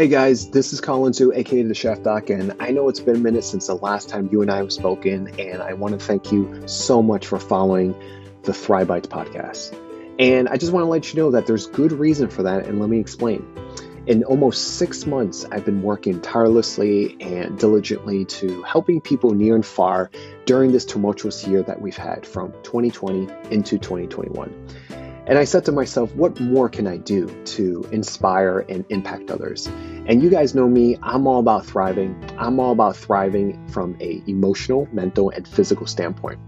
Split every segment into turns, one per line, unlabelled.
Hey guys, this is Colin Zhu, aka the Chef Doc, and I know it's been a minute since the last time you and I have spoken, and I want to thank you so much for following the Thrive Bites podcast. And I just want to let you know that there's good reason for that, and let me explain. In almost six months, I've been working tirelessly and diligently to helping people near and far during this tumultuous year that we've had from 2020 into 2021. And I said to myself, what more can I do to inspire and impact others? And you guys know me, I'm all about thriving. I'm all about thriving from a emotional, mental, and physical standpoint.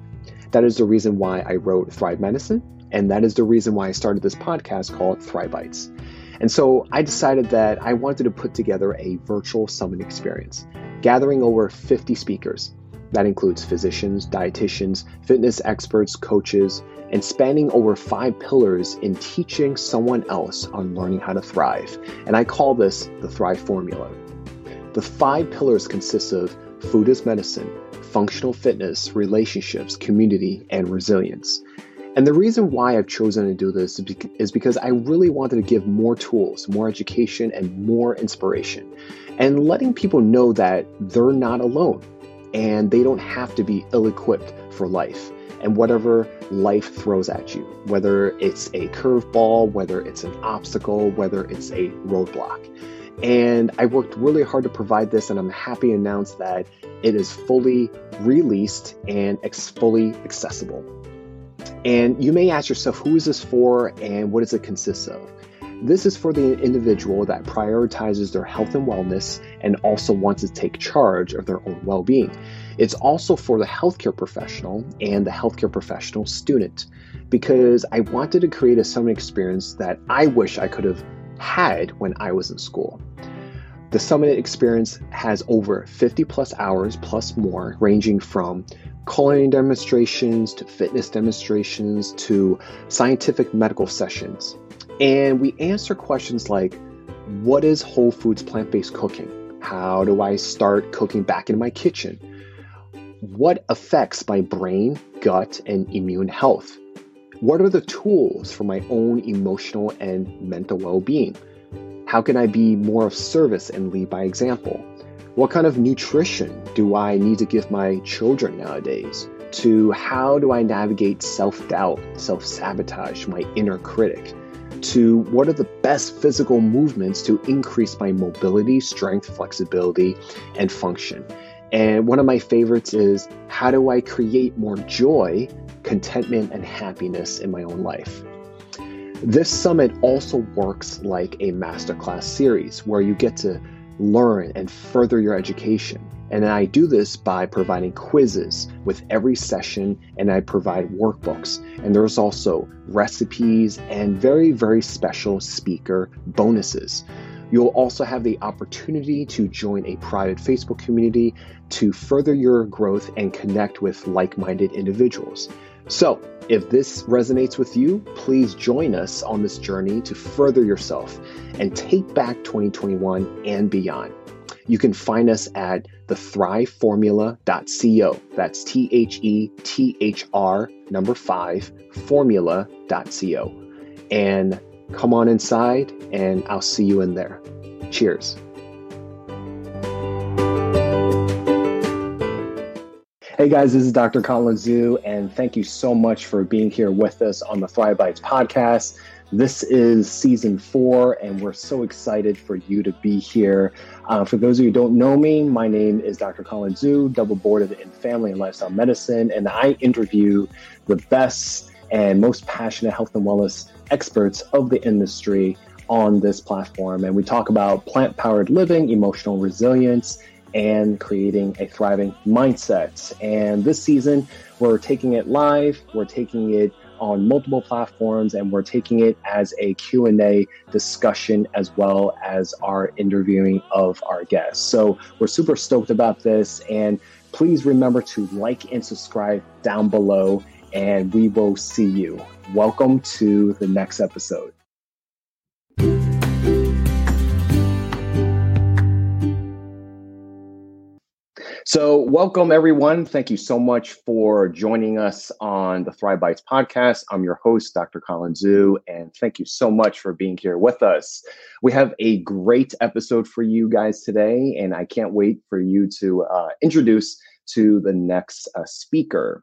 That is the reason why I wrote Thrive Medicine, and that is the reason why I started this podcast called Thrive Bites. And so I decided that I wanted to put together a virtual summit experience, gathering over 50 speakers. That includes physicians, dietitians, fitness experts, coaches, and spanning over five pillars in teaching someone else on learning how to thrive. And I call this the Thrive Formula. The five pillars consist of food as medicine, functional fitness, relationships, community, and resilience. And the reason why I've chosen to do this is because I really wanted to give more tools, more education, and more inspiration, and letting people know that they're not alone and they don't have to be ill equipped for life and whatever life throws at you, whether it's a curveball, whether it's an obstacle, whether it's a roadblock. And I worked really hard to provide this, and I'm happy to announce that it is fully released and ex- fully accessible. And you may ask yourself, who is this for and what does it consist of? This is for the individual that prioritizes their health and wellness and also wants to take charge of their own well being. It's also for the healthcare professional and the healthcare professional student because I wanted to create a summit experience that I wish I could have had when I was in school. The summit experience has over 50 plus hours plus more, ranging from culinary demonstrations to fitness demonstrations to scientific medical sessions. And we answer questions like What is whole foods plant based cooking? How do I start cooking back in my kitchen? What affects my brain, gut, and immune health? What are the tools for my own emotional and mental well being? How can I be more of service and lead by example? What kind of nutrition do I need to give my children nowadays? To how do I navigate self doubt, self sabotage, my inner critic? To what are the best physical movements to increase my mobility, strength, flexibility, and function? And one of my favorites is how do I create more joy, contentment, and happiness in my own life? This summit also works like a masterclass series where you get to learn and further your education. And I do this by providing quizzes with every session, and I provide workbooks. And there's also recipes and very, very special speaker bonuses. You'll also have the opportunity to join a private Facebook community to further your growth and connect with like minded individuals. So, if this resonates with you, please join us on this journey to further yourself and take back 2021 and beyond. You can find us at thethriveformula.co. That's T H E T H R number five formula.co. And Come on inside, and I'll see you in there. Cheers. Hey guys, this is Dr. Colin Zhu, and thank you so much for being here with us on the Thrive Bites podcast. This is season four, and we're so excited for you to be here. Uh, for those of you who don't know me, my name is Dr. Colin Zhu, double boarded in family and lifestyle medicine, and I interview the best and most passionate health and wellness experts of the industry on this platform. And we talk about plant powered living, emotional resilience, and creating a thriving mindset. And this season, we're taking it live, we're taking it on multiple platforms and we're taking it as a q&a discussion as well as our interviewing of our guests so we're super stoked about this and please remember to like and subscribe down below and we will see you. Welcome to the next episode. So, welcome everyone. Thank you so much for joining us on the Thrive Bites podcast. I'm your host, Dr. Colin Zhu, and thank you so much for being here with us. We have a great episode for you guys today, and I can't wait for you to uh, introduce to the next uh, speaker.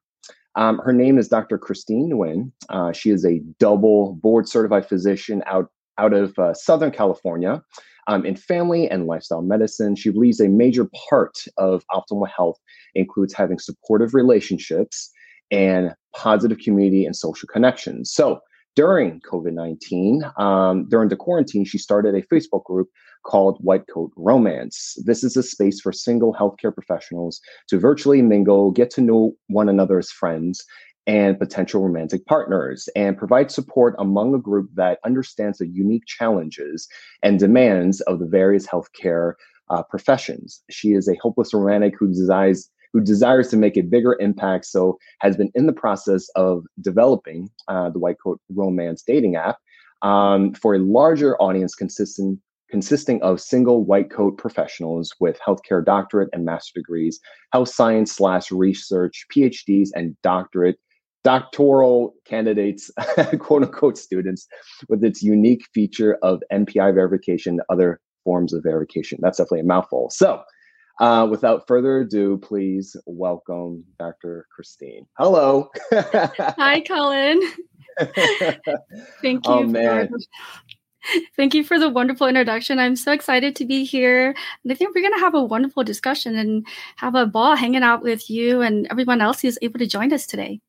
Um, her name is Dr. Christine Nguyen. Uh, she is a double board certified physician out out of uh, Southern California um, in family and lifestyle medicine. She believes a major part of optimal health includes having supportive relationships and positive community and social connections. So during COVID 19, um, during the quarantine, she started a Facebook group called White Coat Romance. This is a space for single healthcare professionals to virtually mingle, get to know one another as friends, and potential romantic partners and provide support among a group that understands the unique challenges and demands of the various healthcare uh, professions. She is a hopeless romantic who desires who desires to make a bigger impact, so has been in the process of developing uh, the White Coat Romance dating app um, for a larger audience consistent consisting of single white coat professionals with healthcare doctorate and master degrees, health science slash research PhDs, and doctorate doctoral candidates, quote unquote students, with its unique feature of NPI verification, other forms of verification. That's definitely a mouthful. So, uh, without further ado, please welcome Dr. Christine. Hello.
Hi, Colin. Thank you. Oh, man. For, thank you for the wonderful introduction. I'm so excited to be here. And I think we're going to have a wonderful discussion and have a ball hanging out with you and everyone else who's able to join us today.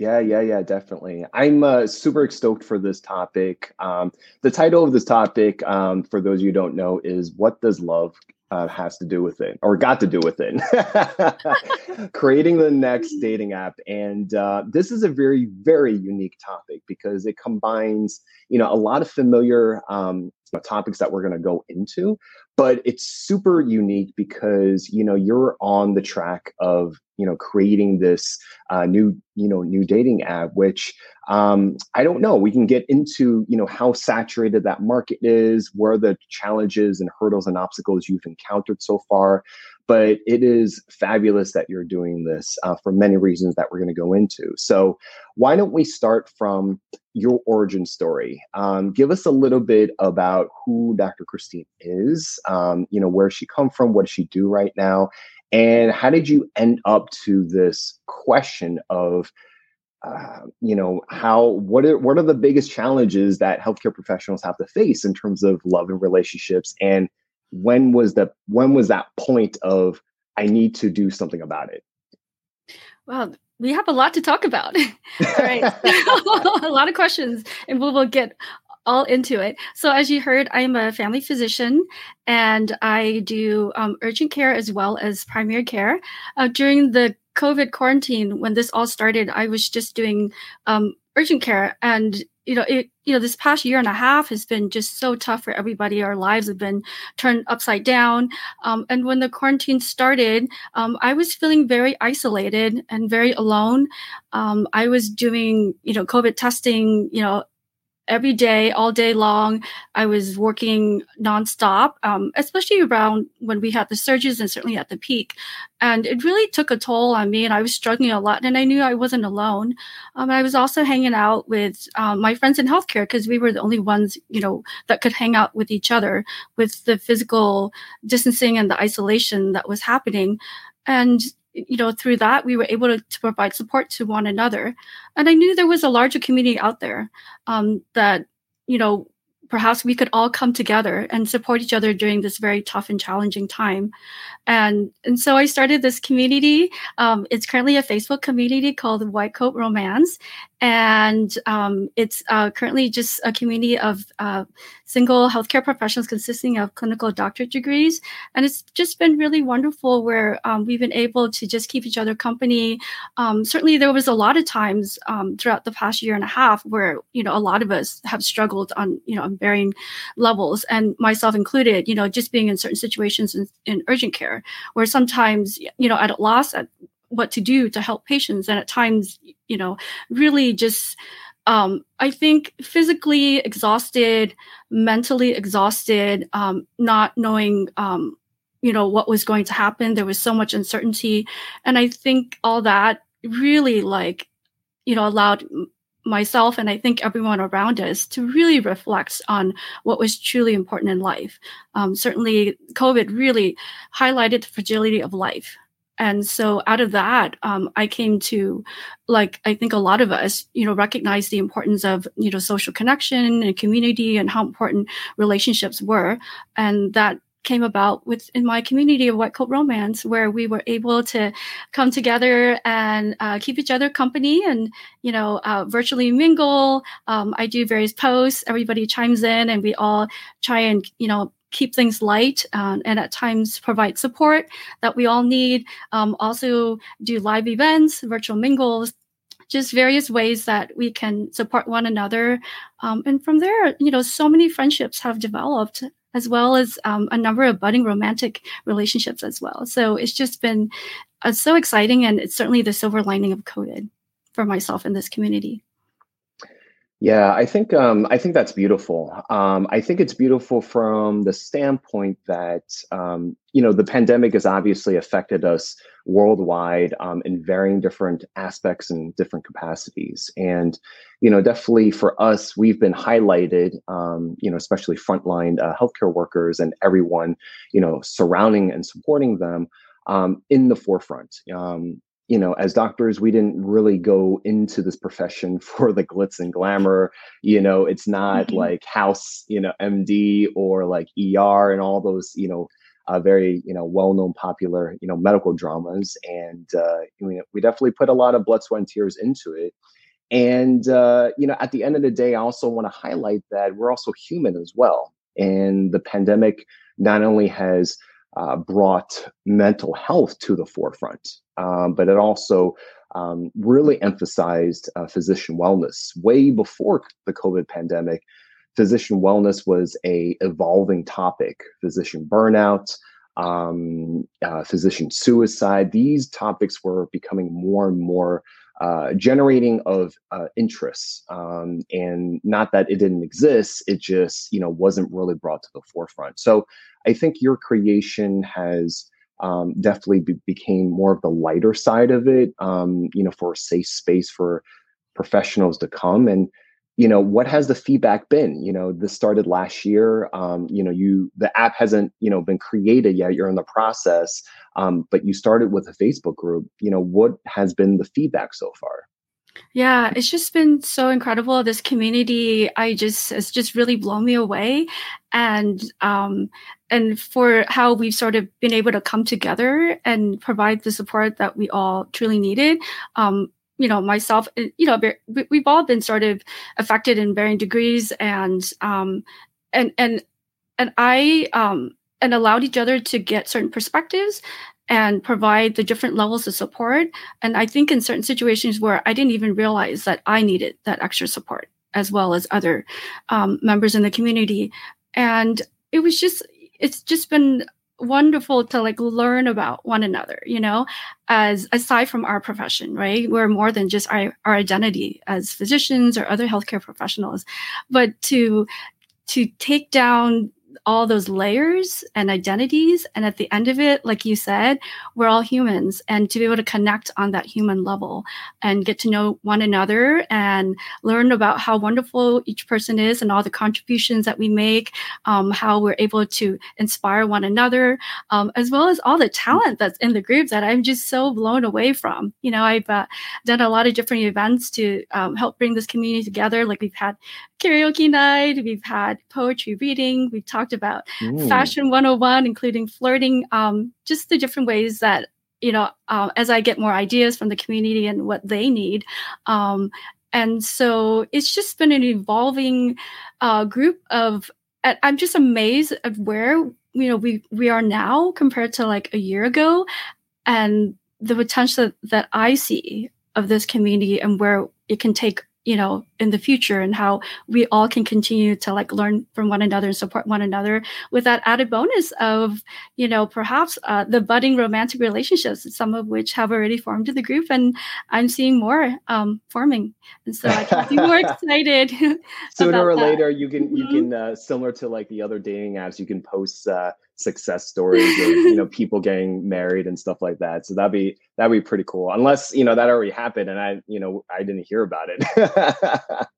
Yeah, yeah, yeah, definitely. I'm uh, super stoked for this topic. Um, the title of this topic, um, for those you don't know, is "What Does Love uh, Has to Do with It, or Got to Do with It?" Creating the next dating app, and uh, this is a very, very unique topic because it combines, you know, a lot of familiar um, topics that we're going to go into, but it's super unique because you know you're on the track of you know creating this uh, new you know new dating app which um, i don't know. We can get into you know how saturated that market is where the challenges and hurdles and obstacles you've encountered so far but it is fabulous that you're doing this uh, for many reasons that we're going to go into so why don't we start from your origin story um, give us a little bit about who dr christine is um, you know where she come from what does she do right now and how did you end up to this question of, uh, you know, how what are what are the biggest challenges that healthcare professionals have to face in terms of love and relationships? And when was the when was that point of I need to do something about it?
Well, we have a lot to talk about. All right, a lot of questions, and we will get all into it. So, as you heard, I am a family physician and I do um, urgent care as well as primary care. Uh, during the COVID quarantine, when this all started, I was just doing um, urgent care. And, you know, it, you know, this past year and a half has been just so tough for everybody. Our lives have been turned upside down. Um, and when the quarantine started, um, I was feeling very isolated and very alone. Um, I was doing, you know, COVID testing, you know, every day, all day long. I was working nonstop, um, especially around when we had the surges and certainly at the peak. And it really took a toll on me, and I was struggling a lot. And I knew I wasn't alone. Um, I was also hanging out with um, my friends in healthcare because we were the only ones, you know, that could hang out with each other with the physical distancing and the isolation that was happening. And you know, through that, we were able to, to, provide support to one another. And I knew there was a larger community out there um, that, you know, perhaps we could all come together and support each other during this very tough and challenging time. And, and so I started this community. Um, it's currently a Facebook community called White Coat Romance and um, it's uh, currently just a community of uh, single healthcare professionals consisting of clinical doctorate degrees. And it's just been really wonderful where um, we've been able to just keep each other company. Um, certainly there was a lot of times um, throughout the past year and a half where you know a lot of us have struggled on you know on varying levels and myself included you know just being in certain situations in, in urgent care where sometimes you know at a loss at what to do to help patients and at times you know really just um, i think physically exhausted mentally exhausted um, not knowing um, you know what was going to happen there was so much uncertainty and i think all that really like you know allowed myself and I think everyone around us to really reflect on what was truly important in life. Um, certainly, COVID really highlighted the fragility of life. And so out of that, um, I came to, like, I think a lot of us, you know, recognize the importance of, you know, social connection and community and how important relationships were. And that came about within my community of white coat romance where we were able to come together and uh, keep each other company and you know uh, virtually mingle um, i do various posts everybody chimes in and we all try and you know keep things light uh, and at times provide support that we all need um, also do live events virtual mingles just various ways that we can support one another um, and from there you know so many friendships have developed as well as um, a number of budding romantic relationships as well. So it's just been uh, so exciting, and it's certainly the silver lining of COVID for myself in this community.
Yeah, I think um, I think that's beautiful. Um, I think it's beautiful from the standpoint that um, you know the pandemic has obviously affected us worldwide um, in varying different aspects and different capacities, and you know definitely for us, we've been highlighted. Um, you know, especially frontline uh, healthcare workers and everyone you know surrounding and supporting them um, in the forefront. Um, you know, as doctors, we didn't really go into this profession for the glitz and glamour. You know, it's not mm-hmm. like House, you know, MD or like ER and all those, you know, uh, very, you know, well-known, popular, you know, medical dramas. And uh, we, we definitely put a lot of blood, sweat, and tears into it. And uh, you know, at the end of the day, I also want to highlight that we're also human as well. And the pandemic not only has uh, brought mental health to the forefront, um, but it also um, really emphasized uh, physician wellness. Way before the COVID pandemic, physician wellness was a evolving topic. Physician burnout, um, uh, physician suicide. These topics were becoming more and more uh, generating of uh, interests, um, and not that it didn't exist, it just you know wasn't really brought to the forefront. So I think your creation has um, definitely be- became more of the lighter side of it, um, you know, for a safe space for professionals to come. And you know what has the feedback been? You know this started last year um, you know you the app hasn't you know been created yet you're in the process um, but you started with a facebook group. You know what has been the feedback so far?
Yeah, it's just been so incredible. This community, I just it's just really blown me away, and um, and for how we've sort of been able to come together and provide the support that we all truly needed. Um, you know myself eh, you know we've all been sort of affected in varying degrees and um and and and i um and allowed each other to get certain perspectives and provide the different levels of support and i think in certain situations where i didn't even realize that i needed that extra support as well as other um, members in the community and it was just it's just been wonderful to like learn about one another you know as aside from our profession right? We're more than just our, our identity as physicians or other healthcare professionals. But to to take down all those layers and identities. And at the end of it, like you said, we're all humans. And to be able to connect on that human level and get to know one another and learn about how wonderful each person is and all the contributions that we make, um, how we're able to inspire one another, um, as well as all the talent that's in the group that I'm just so blown away from. You know, I've uh, done a lot of different events to um, help bring this community together. Like we've had karaoke night, we've had poetry reading, we've talked about Ooh. fashion 101, including flirting, um, just the different ways that, you know, uh, as I get more ideas from the community and what they need. Um, and so it's just been an evolving uh, group of, I'm just amazed at where, you know, we, we are now compared to like a year ago and the potential that I see of this community and where it can take you know in the future and how we all can continue to like learn from one another and support one another with that added bonus of you know perhaps uh, the budding romantic relationships some of which have already formed in the group and i'm seeing more um, forming and so i can be more excited
sooner or that. later you can you mm-hmm. can uh, similar to like the other dating apps you can post uh, success stories of you know people getting married and stuff like that. So that'd be that'd be pretty cool. Unless you know that already happened and i you know i didn't hear about it.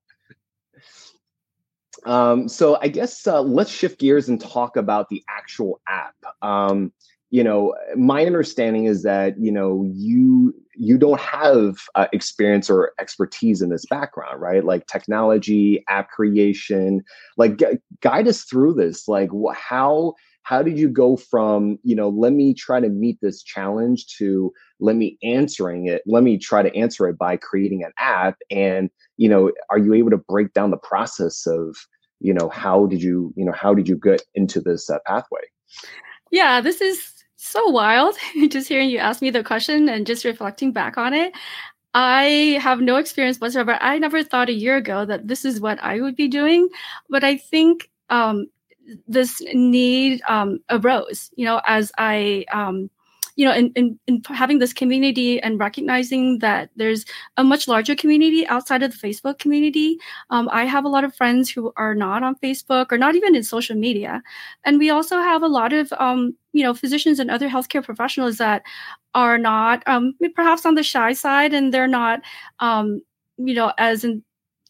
Um, so i guess uh, let's shift gears and talk about the actual app. Um, you know my understanding is that you know you you don't have uh, experience or expertise in this background right? Like technology app creation. Like gu- guide us through this. Like wh- how how did you go from you know let me try to meet this challenge to let me answering it let me try to answer it by creating an app? And you know are you able to break down the process of you know how did you you know how did you get into this uh, pathway?
Yeah this is so wild just hearing you ask me the question and just reflecting back on it. I have no experience whatsoever. I never thought a year ago that this is what I would be doing, but I think um, this need um, arose, you know, as I, um, you know, in, in, in, having this community and recognizing that there's a much larger community outside of the Facebook community. Um, I have a lot of friends who are not on Facebook or not even in social media. And we also have a lot of, um, you know, physicians and other healthcare professionals that are not um, perhaps on the shy side and they're not, um, you know, as in,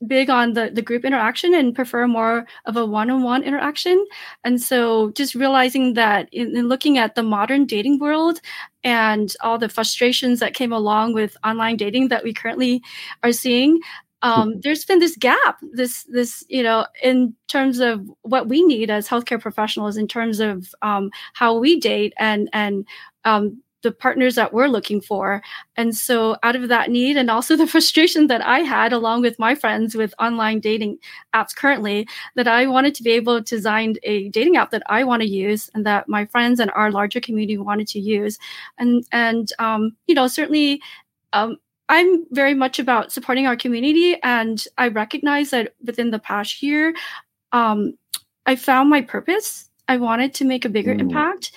big on the, the group interaction and prefer more of a one-on-one interaction and so just realizing that in, in, looking at the modern dating world and all the frustrations that came along with online dating that we currently are seeing um, mm-hmm. there's been this gap this this you know in terms of what we need as healthcare professionals in terms of um, how we date and and um, the partners that we're looking for. And so, out of that need, and also the frustration that I had along with my friends with online dating apps currently, that I wanted to be able to design a dating app that I want to use and that my friends and our larger community wanted to use. And, and um, you know, certainly, um, I'm very much about supporting our community. And I recognize that within the past year, um, I found my purpose. I wanted to make a bigger mm. impact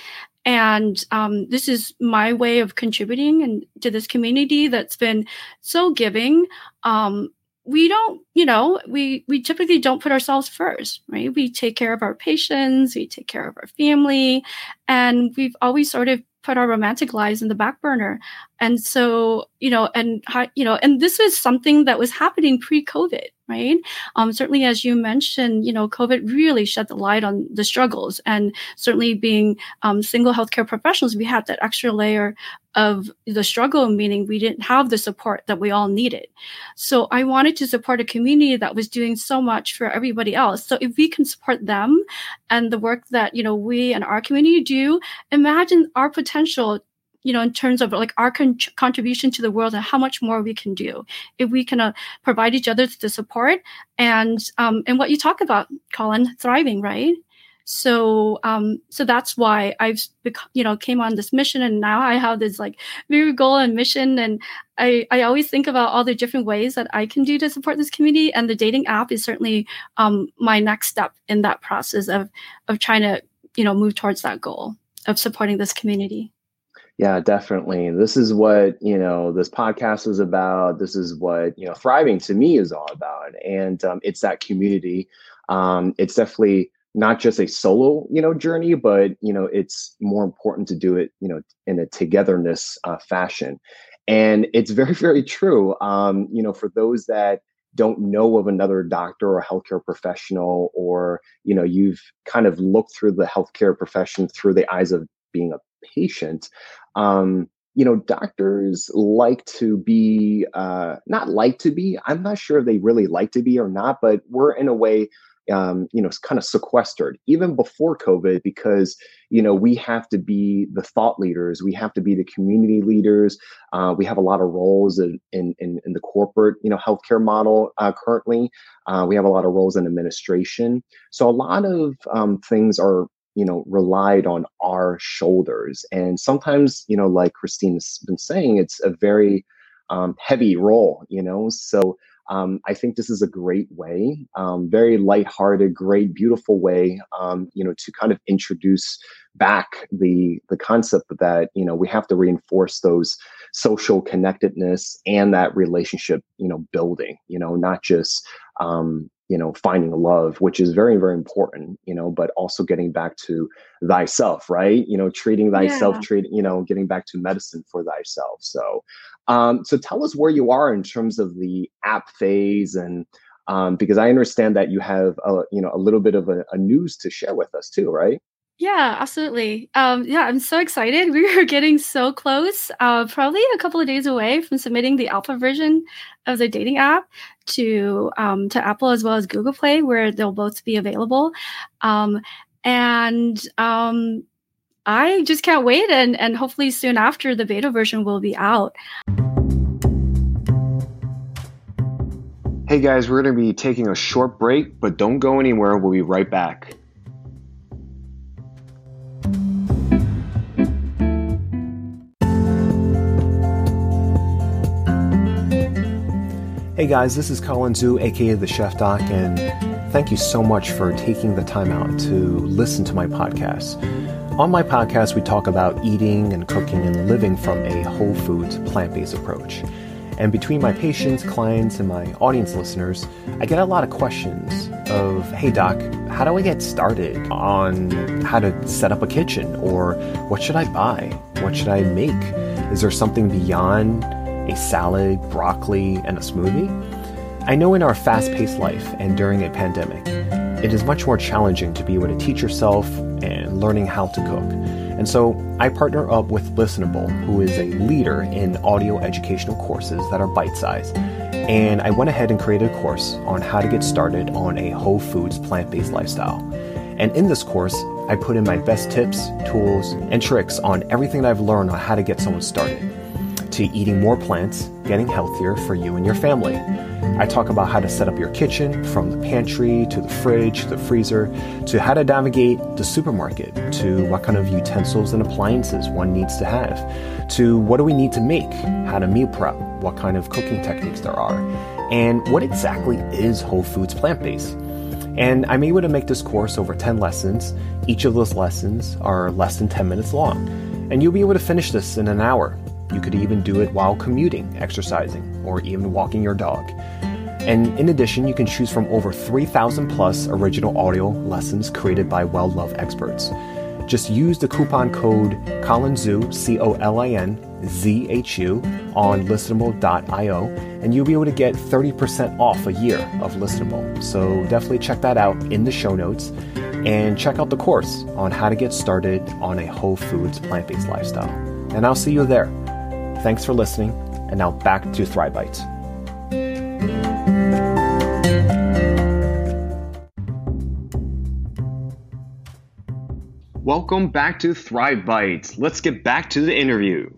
and um, this is my way of contributing and to this community that's been so giving. Um, we don't you know we we typically don't put ourselves first right? We take care of our patients we take care of our family and we've always sort of put our romantic lives in the back burner. And so you know and you know and this was something that was happening pre-covid right? Um, certainly as you mentioned you know covid really shed the light on the struggles. And certainly being um, single healthcare professionals we had that extra layer of the struggle meaning we didn't have the support that we all needed. So i wanted to support a community that was doing so much for everybody else. So if we can support them and the work that you know we and our community do imagine our potential you know, in terms of like our con- contribution to the world and how much more we can do if we can uh, provide each other the support and um, and what you talk about, Colin, thriving, right? So um, so that's why I've bec- you know came on this mission, and now I have this like very goal and mission, and I I always think about all the different ways that I can do to support this community, and the dating app is certainly um, my next step in that process of of trying to you know move towards that goal of supporting this community.
Yeah, definitely. This is what, you know, this podcast is about. This is what, you know, thriving to me is all about. And um, it's that community. Um, it's definitely not just a solo, you know, journey, but, you know, it's more important to do it, you know, in a togetherness uh, fashion. And it's very, very true. Um, you know, for those that don't know of another doctor or healthcare professional, or, you know, you've kind of looked through the healthcare profession through the eyes of being a patient, um, you know, doctors like to be, uh, not like to be, I'm not sure if they really like to be or not, but we're in a way, um, you know, kind of sequestered even before COVID because, you know, we have to be the thought leaders. We have to be the community leaders. Uh, we have a lot of roles in, in, in, the corporate, you know, healthcare model uh, currently. Uh, we have a lot of roles in administration. So a lot of um, things are you know relied on our shoulders and sometimes you know like christine's been saying it's a very um, heavy role you know so um, I think this is a great way, um, very lighthearted, great, beautiful way, um, you know, to kind of introduce back the the concept that you know we have to reinforce those social connectedness and that relationship, you know, building. You know, not just um, you know finding love which is very very important you know but also getting back to thyself right? You know treating thyself yeah. treating you know getting back to medicine for thyself. So um so tell us where you are in terms of the app phase and um because i understand that you have a you know a little bit of a, a news to share with us too right
yeah, absolutely. Um, yeah, I'm so excited. We are getting so close. Uh, probably a couple of days away from submitting the alpha version of the dating app to um, to Apple as well as Google Play, where they'll both be available. Um, and um, I just can't wait, and and hopefully soon after the beta version will be out.
Hey guys, we're going to be taking a short break, but don't go anywhere. We'll be right back. Hey guys, this is Colin Zhu, aka The Chef Doc, and thank you so much for taking the time out to listen to my podcast. On my podcast, we talk about eating and cooking and living from a whole foods, plant based approach. And between my patients, clients, and my audience listeners, I get a lot of questions of, hey doc, how do I get started on how to set up a kitchen? Or what should I buy? What should I make? Is there something beyond a salad, broccoli, and a smoothie? I know in our fast paced life and during a pandemic, it is much more challenging to be able to teach yourself and learning how to cook. And so I partner up with Listenable, who is a leader in audio educational courses that are bite sized. And I went ahead and created a course on how to get started on a whole foods plant based lifestyle. And in this course, I put in my best tips, tools, and tricks on everything that I've learned on how to get someone started to eating more plants, getting healthier for you and your family. I talk about how to set up your kitchen from the pantry to the fridge to the freezer to how to navigate the supermarket to what kind of utensils and appliances one needs to have to what do we need to make, how to meal prep, what kind of cooking techniques there are, and what exactly is whole foods plant based. And I'm able to make this course over 10 lessons. Each of those lessons are less than 10 minutes long. And you'll be able to finish this in an hour you could even do it while commuting, exercising, or even walking your dog. And in addition, you can choose from over 3,000 plus original audio lessons created by well loved experts. Just use the coupon code COLINZHU, C O L I N Z H U, on listenable.io, and you'll be able to get 30% off a year of Listenable. So definitely check that out in the show notes and check out the course on how to get started on a whole foods plant based lifestyle. And I'll see you there. Thanks for listening, and now back to Thrive Bites. Welcome back to Thrive Bites. Let's get back to the interview.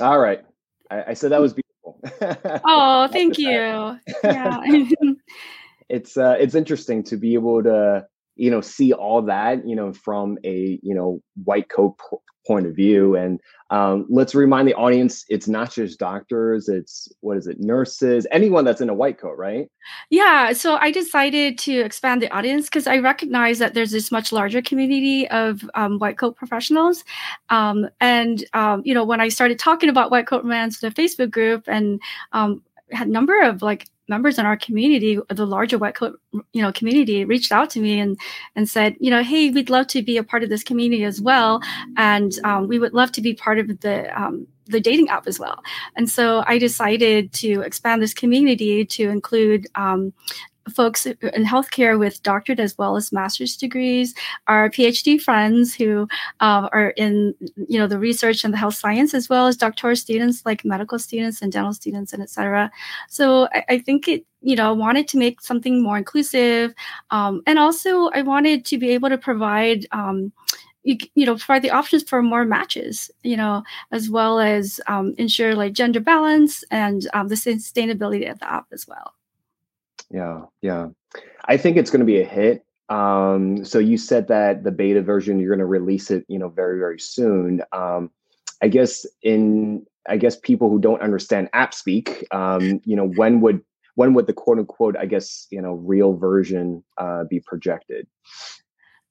All right. I, I said that was beautiful.
oh, thank you. Yeah.
it's uh, it's interesting to be able to you know see all that you know from a you know white coat p- point of view. And um, let's remind the audience it's not just doctors it's what is it nurses anyone that's in a white coat right?
Yeah so i decided to expand the audience because i recognize that there's this much larger community of um, white coat professionals. Um, and um, you know when i started talking about white coat romance the facebook group and um, had number of like members in our community, the larger white coat, you know, community reached out to me and and said, you know, hey, we'd love to be a part of this community as well, and um, we would love to be part of the um, the dating app as well. And so I decided to expand this community to include um, folks in healthcare with doctorate as well as master's degrees, our PhD friends who uh, are in you know the research and the health science, as well as doctoral students like medical students and dental students and etc. So I, I, think it you know wanted to make something more inclusive, um, and also I wanted to be able to provide. Um, you, you know provide the options for more matches you know as well as um, ensure like gender balance and um, the sustainability of the app as well
yeah, yeah. I think it's going to be a hit. Um, so you said that the beta version you're going to release it, you know, very very soon. Um, I guess in I guess people who don't understand app speak, um, you know, when would when would the quote unquote, I guess, you know, real version uh, be projected?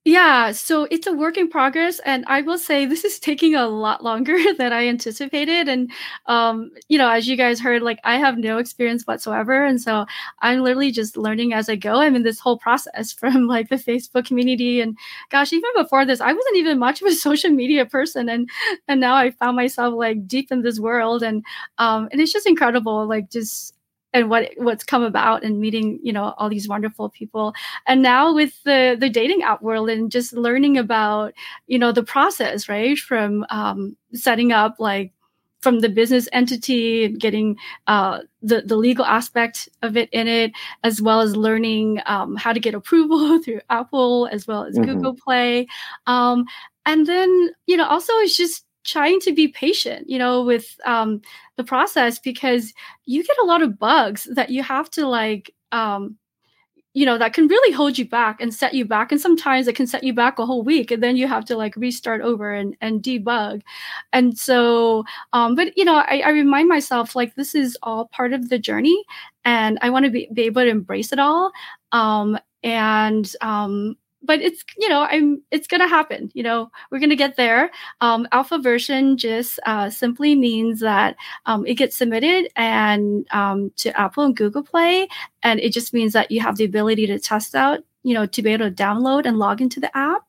Yeah, so it's a work in progress, and I will say this is taking a lot longer than I anticipated. And um, you know, as you guys heard, like I have no experience whatsoever, and so I'm literally just learning as I go. I'm in this whole process from like the Facebook community, and gosh, even before this, I wasn't even much of a social media person, and and now I found myself like deep in this world, and um, and it's just incredible, like just and what what's come about and meeting you know all these wonderful people and now with the the dating app world and just learning about you know the process right from um, setting up like from the business entity and getting uh, the the legal aspect of it in it, as well as learning um, how to get approval through Apple as well as mm-hmm. Google Play, um, and then you know also it's just trying to be patient, you know, with um, the process because you get a lot of bugs that you have to like, um, you know, that can really hold you back and set you back. And sometimes it can set you back a whole week, and then you have to like restart over and and debug. And so, um, but you know, I, I remind myself like this is all part of the journey, and I want to be, be able to embrace it all. Um, and um, but it's you know i'm it's gonna happen you know we're gonna get there. Um, alpha version just uh, simply means that um, it gets submitted and um, to apple and google play and it just means that you have the ability to test out you know to be able to download and log into the app.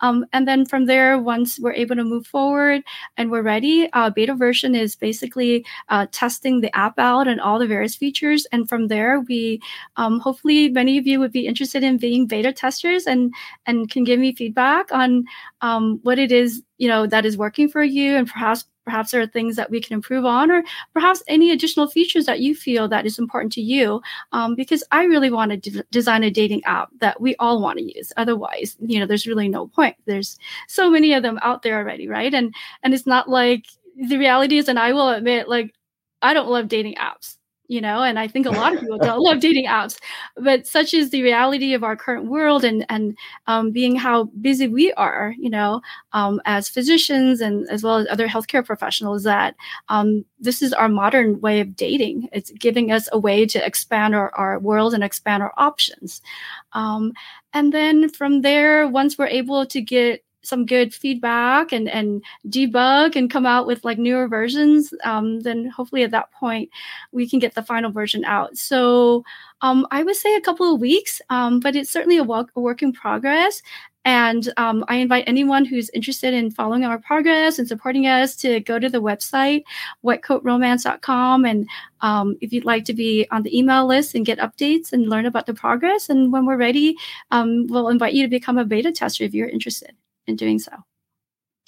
Um, and then from there once we're able to move forward and we're ready uh, beta version is basically uh, testing the app out and all the various features. And from there we um, hopefully many of you would be interested in being beta testers and and can give me feedback on um, what it is you know that is working for you and perhaps perhaps there are things that we can improve on or perhaps any additional features that you feel that is important to you um, because i really want to de- design a dating app that we all want to use. Otherwise you know there's really no point. There's so many of them out there already right? And and it's not like the reality is and i will admit like i don't love dating apps you know and i think a lot of people don't love dating apps but such is the reality of our current world and and um, being how busy we are you know um, as physicians and as well as other healthcare professionals that um, this is our modern way of dating. It's giving us a way to expand our, our world and expand our options. Um, and then from there once we're able to get some good feedback and and debug and come out with like newer versions um, then hopefully at that point we can get the final version out so um, i would say a couple of weeks um, but it's certainly a, walk, a work in progress and um, I invite anyone who's interested in following our progress and supporting us to go to the website, whitecoatromance.com. And um, if you'd like to be on the email list and get updates and learn about the progress, and when we're ready, um, we'll invite you to become a beta tester if you're interested in doing so.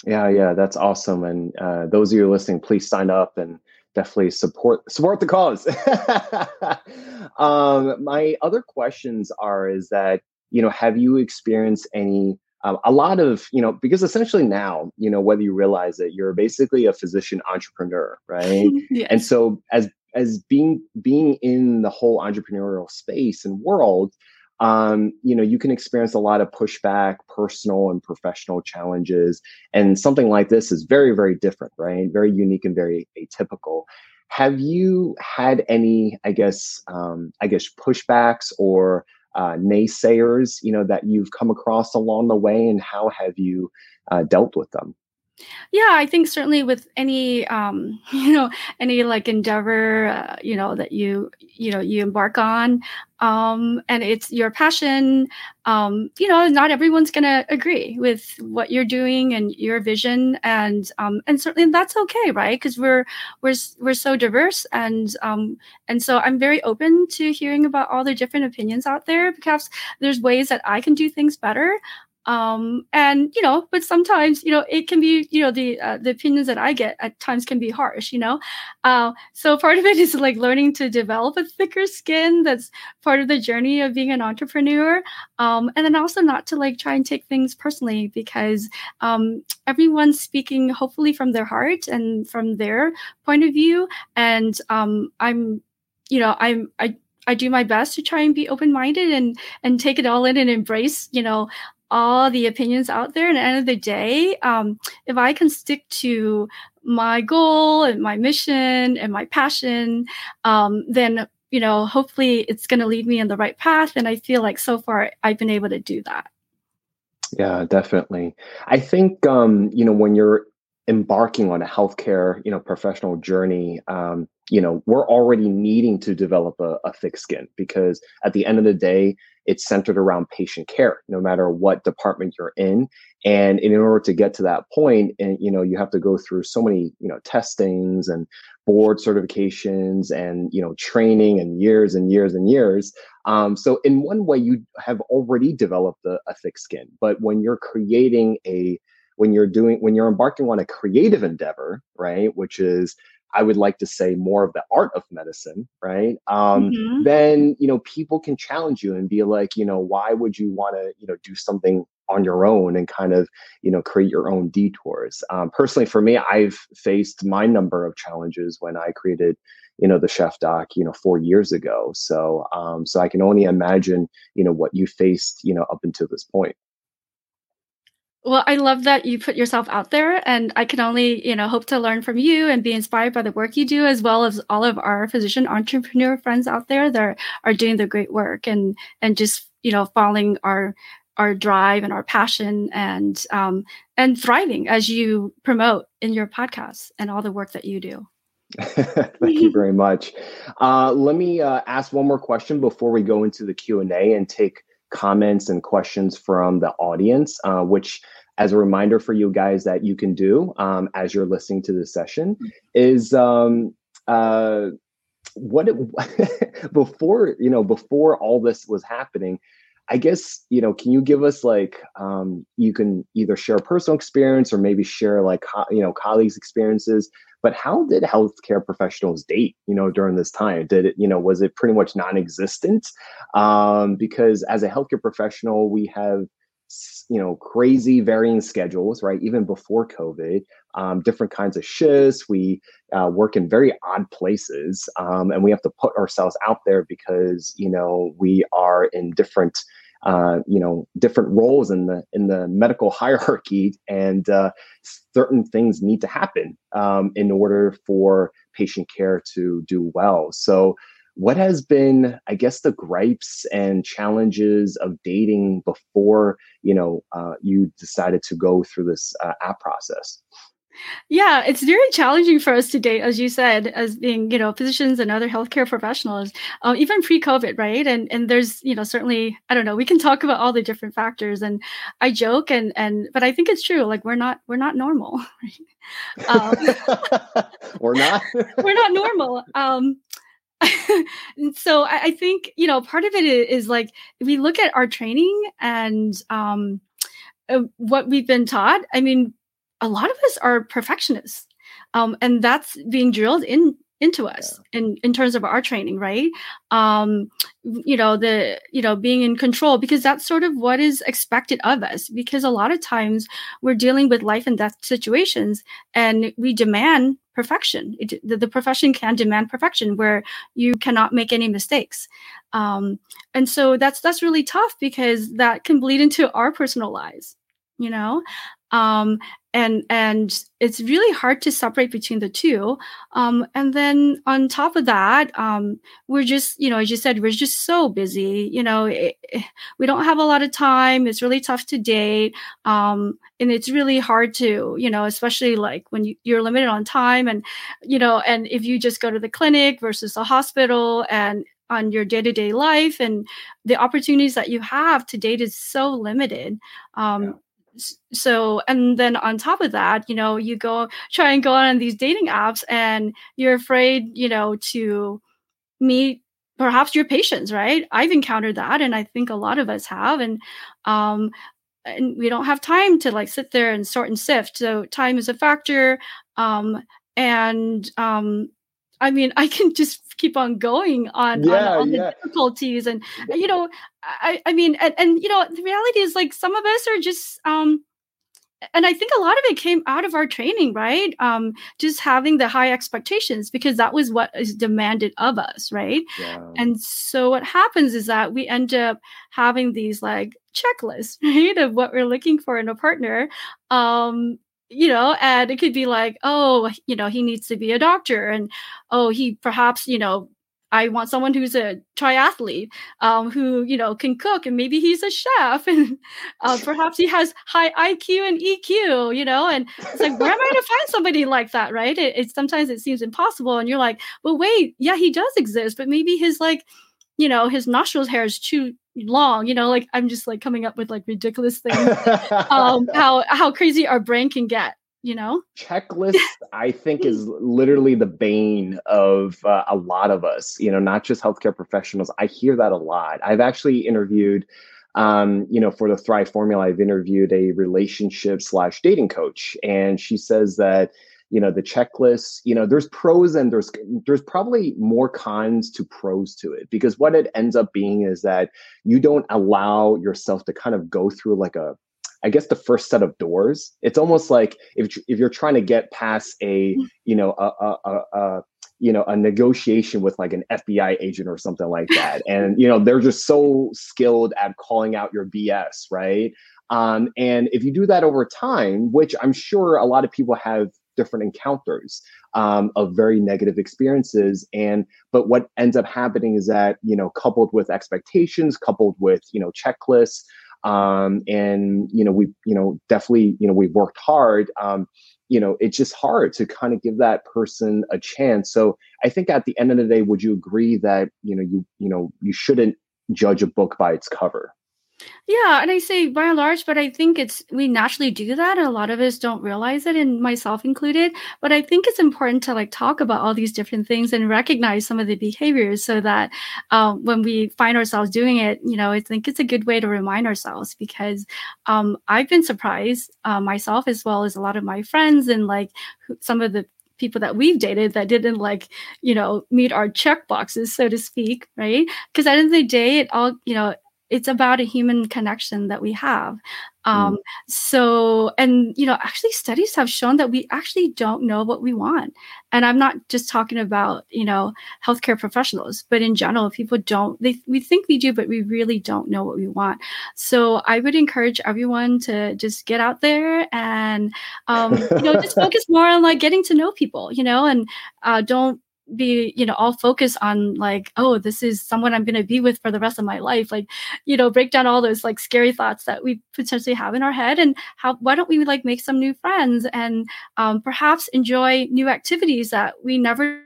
Yeah, yeah, that's awesome. And uh, those of you listening, please sign up and definitely support support the cause. um, my other questions are: is that you know, have you experienced any? Um, a lot of you know because essentially now you know whether you realize it you're basically a physician entrepreneur right yes. and so as as being being in the whole entrepreneurial space and world um, you know, you can experience a lot of pushback, personal and professional challenges. And something like this is very, very different, right? Very unique and very atypical. Have you had any, I guess, um, I guess, pushbacks or uh, naysayers, you know, that you've come across along the way, and how have you uh, dealt with them?
Yeah, I think certainly with any um, you know any like endeavor uh, you know that you you know you embark on um, and it's your passion um, you know not everyone's going to agree with what you're doing and your vision and um, and certainly that's okay right? Because we're we're we're so diverse and um, and so I'm very open to hearing about all the different opinions out there because there's ways that I can do things better um and you know but sometimes you know it can be you know the uh, the opinions that i get at times can be harsh you know? Uh, so part of it is like learning to develop a thicker skin that's part of the journey of being an entrepreneur. Um and then also not to like try and take things personally because um everyone's speaking hopefully from their heart and from their point of view. And um i'm you know i'm i I do my best to try and be open minded and and take it all in and embrace, you know, all the opinions out there. And at the end of the day, um, if I can stick to my goal and my mission and my passion, um, then you know, hopefully it's going to lead me in the right path. And I feel like so far I've been able to do that.
Yeah, definitely. I think um, you know when you're embarking on a healthcare you know professional journey um, you know we're already needing to develop a, a thick skin because at the end of the day it's centered around patient care no matter what department you're in. And in order to get to that point and you know you have to go through so many you know testings and board certifications and you know training and years and years and years. Um, so in one way you have already developed a, a thick skin. But when you're creating a when you're doing when you're embarking on a creative endeavor right which is I would like to say more of the art of medicine, right? Um, mm-hmm. Then you know people can challenge you and be like, you know, why would you want to, you know, do something on your own and kind of, you know, create your own detours? Um, personally, for me, I've faced my number of challenges when I created, you know, the chef doc, you know, four years ago. So, um, so I can only imagine, you know, what you faced, you know, up until this point.
Well, I love that you put yourself out there and I can only, you know, hope to learn from you and be inspired by the work you do as well as all of our physician entrepreneur friends out there that are doing the great work and and just, you know, following our our drive and our passion and um and thriving as you promote in your podcast and all the work that you do.
Thank you very much. Uh, let me uh, ask one more question before we go into the Q and A and take comments and questions from the audience, uh, which as a reminder for you guys that you can do um, as you're listening to the session is um, uh, what it, before you know before all this was happening i guess you know can you give us like um, you can either share personal experience or maybe share like you know colleagues experiences but how did healthcare professionals date, you know, during this time? Did it, you know, was it pretty much non-existent? Um, because as a healthcare professional, we have you know crazy varying schedules right even before covid um, different kinds of shifts we uh, work in very odd places um, and we have to put ourselves out there because you know we are in different uh, you know different roles in the in the medical hierarchy and uh, certain things need to happen um, in order for patient care to do well. So what has been i guess the gripes and challenges of dating before you know uh, you decided to go through this uh, app process
yeah, it's very challenging for us to date, as you said, as being you know physicians and other healthcare professionals, um, even pre-COVID, right? And and there's you know certainly I don't know we can talk about all the different factors, and I joke and and but I think it's true. Like we're not we're not normal, right?
Um, we're not
we're not normal. Um, so I, I, think you know part of it is, is, like if we look at our training and um, uh, what we've been taught. I mean, a lot of us are perfectionists um, and that's being drilled in into us yeah. in in terms of our training right? Um you know the you know being in control because that's sort of what is expected of us because a lot of times we're dealing with life and death situations and we demand perfection. It, the, the profession can demand perfection where you cannot make any mistakes. Um and so that's that's really tough because that can bleed into our personal lives you know? Um, and and it's really hard to separate between the two. Um, and then on top of that um, we're just you know as you said we're just so busy you know it, it, we don't have a lot of time. It's really tough to date um, and it's really hard to you know especially like when you, you're limited on time and you know and if you just go to the clinic versus the hospital and on your day-to-day life and the opportunities that you have to date is so limited. Um, yeah so and then on top of that you know you go try and go on these dating apps and you're afraid you know to meet perhaps your patients right? I've encountered that and i think a lot of us have and um and we don't have time to like sit there and sort and sift. So time is a factor um and um I mean, I can just keep on going on, yeah, on all yeah. the difficulties and you know, I, I mean, and, and you know, the reality is like some of us are just um and I think a lot of it came out of our training, right? Um, just having the high expectations because that was what is demanded of us, right? Yeah. And so what happens is that we end up having these like checklists, right, of what we're looking for in a partner. Um, you know, and it could be like, oh, you know, he needs to be a doctor, and oh, he perhaps, you know, I want someone who's a triathlete, um, who you know can cook, and maybe he's a chef, and uh, perhaps he has high IQ and EQ, you know. And it's like, where am I to find somebody like that, right? It, it sometimes it seems impossible, and you're like, well, wait, yeah, he does exist, but maybe his like, you know, his nostrils hair is too long you know like i'm just like coming up with like ridiculous things um how how crazy our brain can get you know?
Checklist i think is literally the bane of uh, a lot of us you know not just healthcare professionals. I hear that a lot. I've actually interviewed um, you know for the thrive formula i've interviewed a relationship slash dating coach and she says that you know the checklist you know there's pros and there's there's probably more cons to pros to it because what it ends up being is that you don't allow yourself to kind of go through like a I guess the first set of doors. It's almost like if if you're trying to get past a you know a, a, a, a you know a negotiation with like an FBI agent or something like that, and you know they're just so skilled at calling out your BS, right? Um, and if you do that over time, which I'm sure a lot of people have different encounters um, of very negative experiences. And but what ends up happening is that you know coupled with expectations coupled with you know checklists um, and you know we you know definitely you know we've worked hard um, you know it's just hard to kind of give that person a chance. So i think at the end of the day would you agree that you know you you know you shouldn't judge a book by its cover
yeah, and I say by and large, but I think it's we naturally do that, and a lot of us don't realize it, and myself included. But I think it's important to like talk about all these different things and recognize some of the behaviors, so that um, when we find ourselves doing it, you know, I think it's a good way to remind ourselves because um, I've been surprised uh, myself as well as a lot of my friends and like some of the people that we've dated that didn't like you know meet our check boxes so to speak right because at the end of the day it all you know it's about a human connection that we have. Um, mm. so and you know actually studies have shown that we actually don't know what we want. And i'm not just talking about you know healthcare professionals but in general people don't they we think we do but we really don't know what we want. So i would encourage everyone to just get out there and um, you know just focus more on like getting to know people you know and uh, don't be you know all focused on like oh this is someone i'm going to be with for the rest of my life like you know break down all those like scary thoughts that we potentially have in our head and how why don't we like make some new friends and um, perhaps enjoy new activities that we never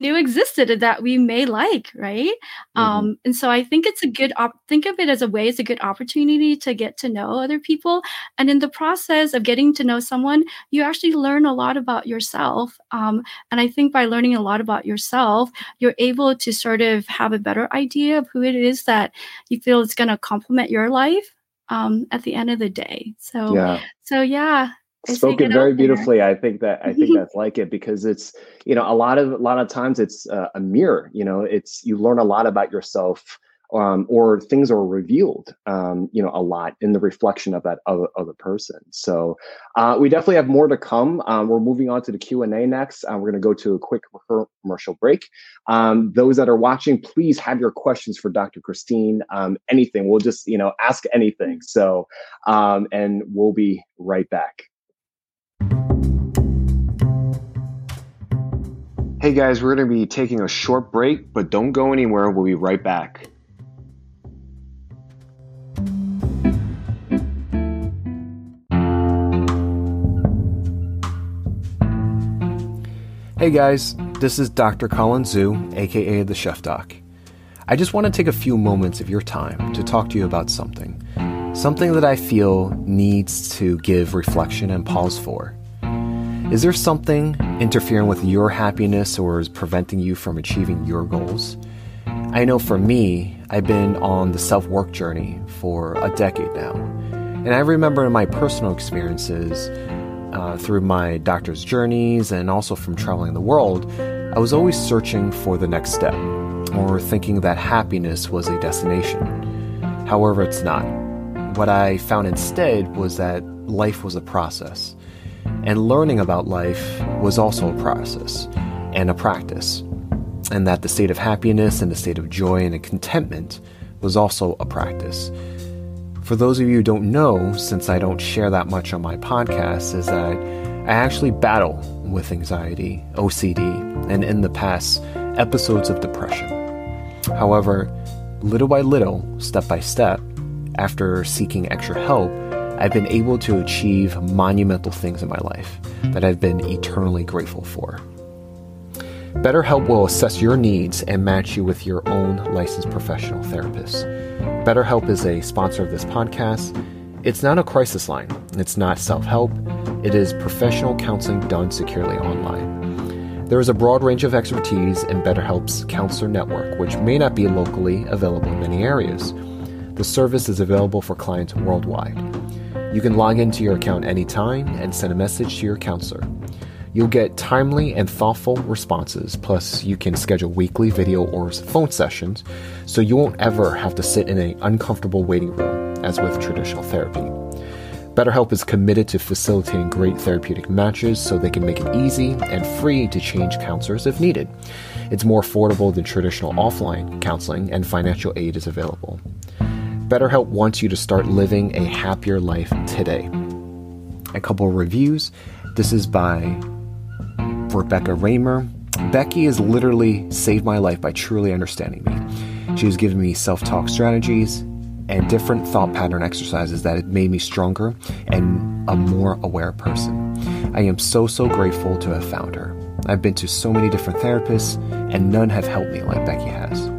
knew existed that we may like right? Mm-hmm. um and so i think it's a good op- think of it as a way it's a good opportunity to get to know other people. And in the process of getting to know someone you actually learn a lot about yourself. Um and i think by learning a lot about yourself you're able to sort of have a better idea of who it is that you feel is going to complement your life um at the end of the day. So yeah. so yeah
spoken very beautifully i think that i think that's like it because it's you know a lot of a lot of times it's uh, a mirror you know it's you learn a lot about yourself um, or things are revealed, um, you know, a lot in the reflection of that other, other person. So uh, we definitely have more to come. Um, we're moving on to the Q and A next. Uh, we're going to go to a quick commercial break. Um, those that are watching, please have your questions for Dr. Christine. Um, anything, we'll just you know ask anything. So um, and we'll be right back. Hey guys, we're going to be taking a short break, but don't go anywhere. We'll be right back. Hey guys, this is Dr. Colin Zhu, aka The Chef Doc. I just want to take a few moments of your time to talk to you about something. Something that I feel needs to give reflection and pause for. Is there something interfering with your happiness or is preventing you from achieving your goals? I know for me, I've been on the self work journey for a decade now. And I remember in my personal experiences, uh, through my doctor's journeys and also from traveling the world, I was always searching for the next step or thinking that happiness was a destination. However, it's not. What I found instead was that life was a process and learning about life was also a process and a practice. And that the state of happiness and the state of joy and contentment was also a practice. For those of you who don't know, since I don't share that much on my podcast, is that I actually battle with anxiety, OCD, and in the past, episodes of depression. However, little by little, step by step, after seeking extra help, I've been able to achieve monumental things in my life that I've been eternally grateful for. BetterHelp will assess your needs and match you with your own licensed professional therapist. BetterHelp is a sponsor of this podcast. It's not a crisis line, it's not self help, it is professional counseling done securely online. There is a broad range of expertise in BetterHelp's counselor network, which may not be locally available in many areas. The service is available for clients worldwide. You can log into your account anytime and send a message to your counselor. You'll get timely and thoughtful responses, plus, you can schedule weekly video or phone sessions so you won't ever have to sit in an uncomfortable waiting room as with traditional therapy. BetterHelp is committed to facilitating great therapeutic matches so they can make it easy and free to change counselors if needed. It's more affordable than traditional offline counseling, and financial aid is available. BetterHelp wants you to start living a happier life today. A couple reviews. This is by Rebecca Raymer. Becky has literally saved my life by truly understanding me. She has given me self talk strategies and different thought pattern exercises that have made me stronger and a more aware person. I am so, so grateful to have found her. I've been to so many different therapists, and none have helped me like Becky has.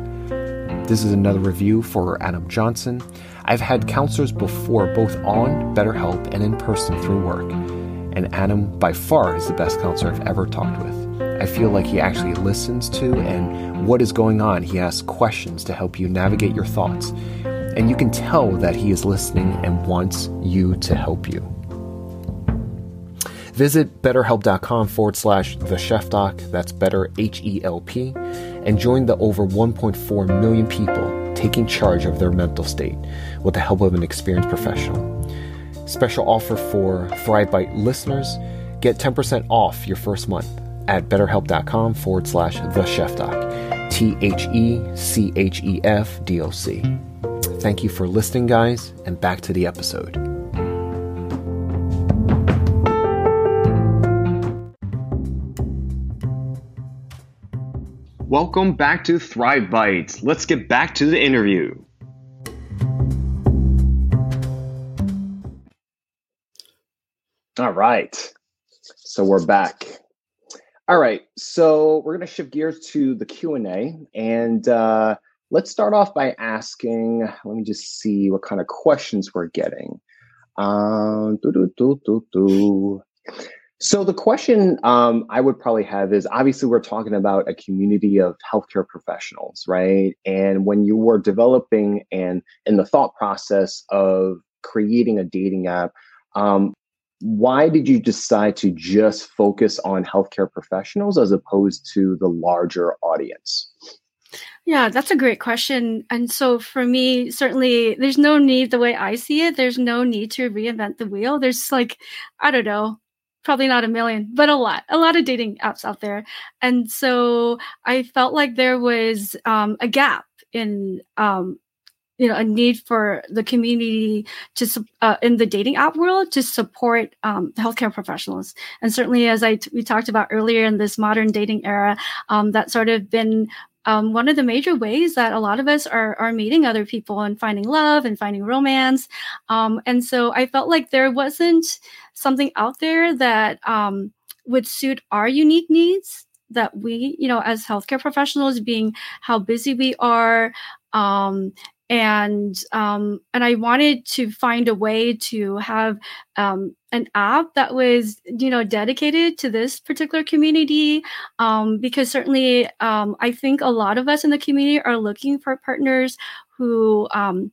This is another review for Adam Johnson. I've had counselors before, both on BetterHelp and in person through work, and Adam by far is the best counselor I've ever talked with. I feel like he actually listens to and what is going on. He asks questions to help you navigate your thoughts. And you can tell that he is listening and wants you to help you. Visit betterhelp.com forward slash the chef doc, that's better H E L P, and join the over 1.4 million people taking charge of their mental state with the help of an experienced professional. Special offer for Thrive Bite listeners get 10% off your first month at betterhelp.com forward slash the chef doc, T H E C H E F D O C. Thank you for listening, guys, and back to the episode. Welcome back to Thrive Bites. Let's get back to the interview. All right. So we're back. All right. So we're going to shift gears to the Q&A and uh, let's start off by asking, let me just see what kind of questions we're getting. Um, so the question um, I would probably have is obviously we're talking about a community of healthcare professionals, right? And when you were developing and in the thought process of creating a dating app, um, why did you decide to just focus on healthcare professionals as opposed to the larger audience?
Yeah, that's a great question. And so for me, certainly there's no need, the way I see it, there's no need to reinvent the wheel. There's like, I don't know, probably not a million, but a lot, a lot of dating apps out there. And so I felt like there was um, a gap in, um, you know, a need for the community to, uh, in the dating app world to support um, healthcare professionals. And certainly, as I t- we talked about earlier in this modern dating era, um, that sort of been um, one of the major ways that a lot of us are, are meeting other people and finding love and finding romance. Um, and so I felt like there wasn't something out there that um, would suit our unique needs that we, you know, as healthcare professionals, being how busy we are, um, and um, and I wanted to find a way to have um, an app that was you know dedicated to this particular community um, because certainly um, I think a lot of us in the community are looking for partners who um,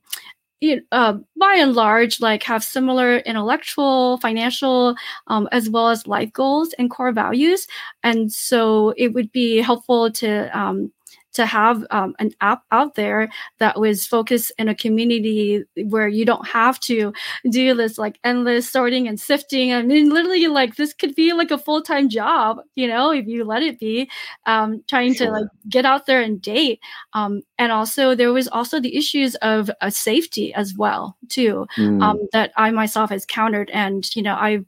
you uh, by and large, like have similar intellectual, financial, um, as well as life goals and core values. And so it would be helpful to um, to have um, an app out there that was focused in a community where you don't have to do this like endless sorting and sifting. I mean, literally, like this could be like a full time job, you know, if you let it be. Um, trying sure. to like get out there and date, um, and also there was also the issues of uh, safety as well too mm. um, that I myself has countered, and you know I've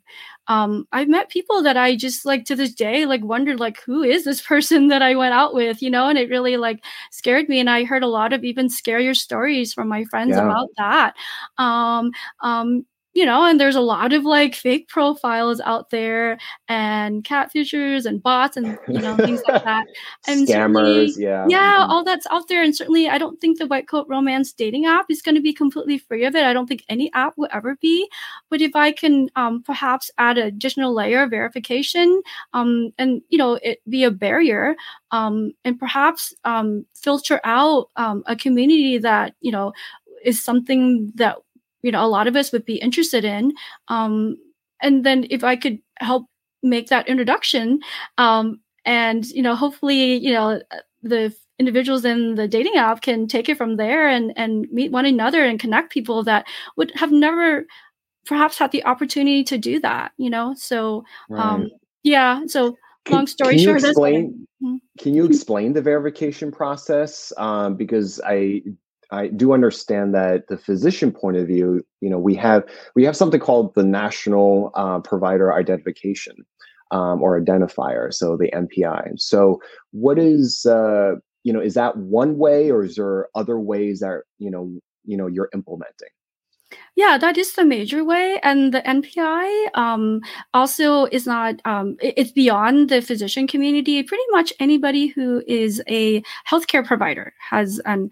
um, I've met people that I just like to this day like wondered like who is this person that I went out with, you know, and it really like scared me. And I heard a lot of even scarier stories from my friends yeah. about that. Um, um, you know, and there's a lot of like fake profiles out there and cat catfishers and bots and you know things like that.
And scammers, yeah,
yeah, mm-hmm. all that's out there. And certainly, I don't think the White Coat Romance dating app is going to be completely free of it. I don't think any app will ever be. But if I can um, perhaps add an additional layer of verification, um, and you know, it be a barrier, um, and perhaps um, filter out um, a community that you know is something that you know a lot of us would be interested in um, and then if i could help make that introduction um, and you know hopefully you know the individuals in the dating app can take it from there and and meet one another and connect people that would have never perhaps had the opportunity to do that you know so um, right. um yeah so can, long story
can
short
explain, mm-hmm. can you explain the verification process um, because i I do understand that the physician point of view, you know, we have we have something called the National uh, Provider Identification um, or Identifier, so the NPI. So, what is uh, you know, is that one way, or is there other ways that you know, you know, you're implementing?
Yeah, that is the major way, and the NPI um, also is not. Um, it's beyond the physician community. Pretty much anybody who is a healthcare provider has an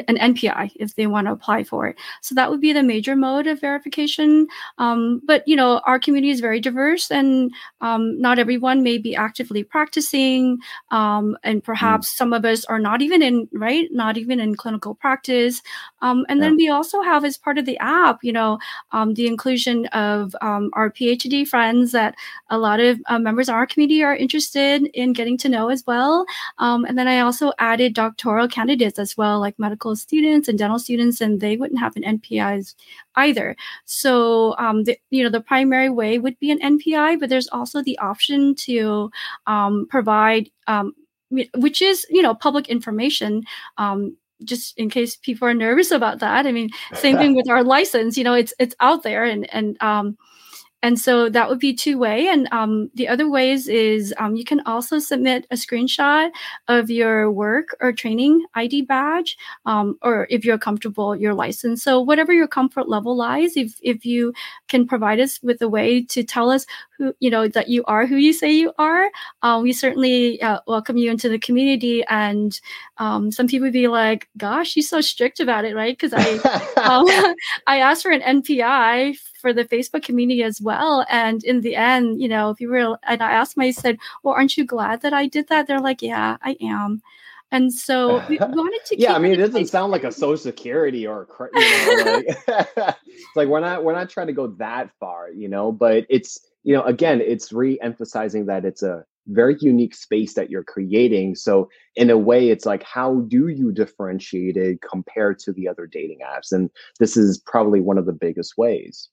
an NPI if they want to apply for it. So that would be the major mode of verification. Um, but you know, our community is very diverse, and um, not everyone may be actively practicing, um, and mm. perhaps mm. some of us are not even in right, not even in clinical practice. Um, and yeah. then we also have, as part of the app, you know, um, the inclusion of um, our PhD friends that a lot of uh, members of our community are interested in getting to know as well. and then I also added doctoral candidates as well, like medical medical students and dental students, and they wouldn't have an NPIs either. So, um, the, you know, the primary way would be an NPI, but there's also the option to um, provide, um, which is, you know, public information. Um, just in case people are nervous about that. I mean, same thing with our license. You know, it's it's out there, and and um, and so that would be two way. And um, the other ways is um, you can also submit a screenshot of your work or training ID badge, um, or if you're comfortable, your license. So whatever your comfort level lies, if if you can provide us with a way to tell us who you know that you are who you say you are, uh, we certainly uh, welcome you into the community. And um, some people would be like, "Gosh, you're so strict about it, right?" Because I um, I asked for an NPI for the Facebook community as well. And in the end, you know, if you were, and I asked my, I said, well, aren't you glad that I did that? They're like, yeah, I am. And so we wanted to.
yeah, I mean, it doesn't sound like a Social Security or you know, like, it's like we're not we're not trying to go that far, you know. But it's you know, again, it's re-emphasizing that it's a very unique space that you're creating. So in a way, it's like, how do you differentiate it compared to the other dating apps? And this is probably one of the biggest ways.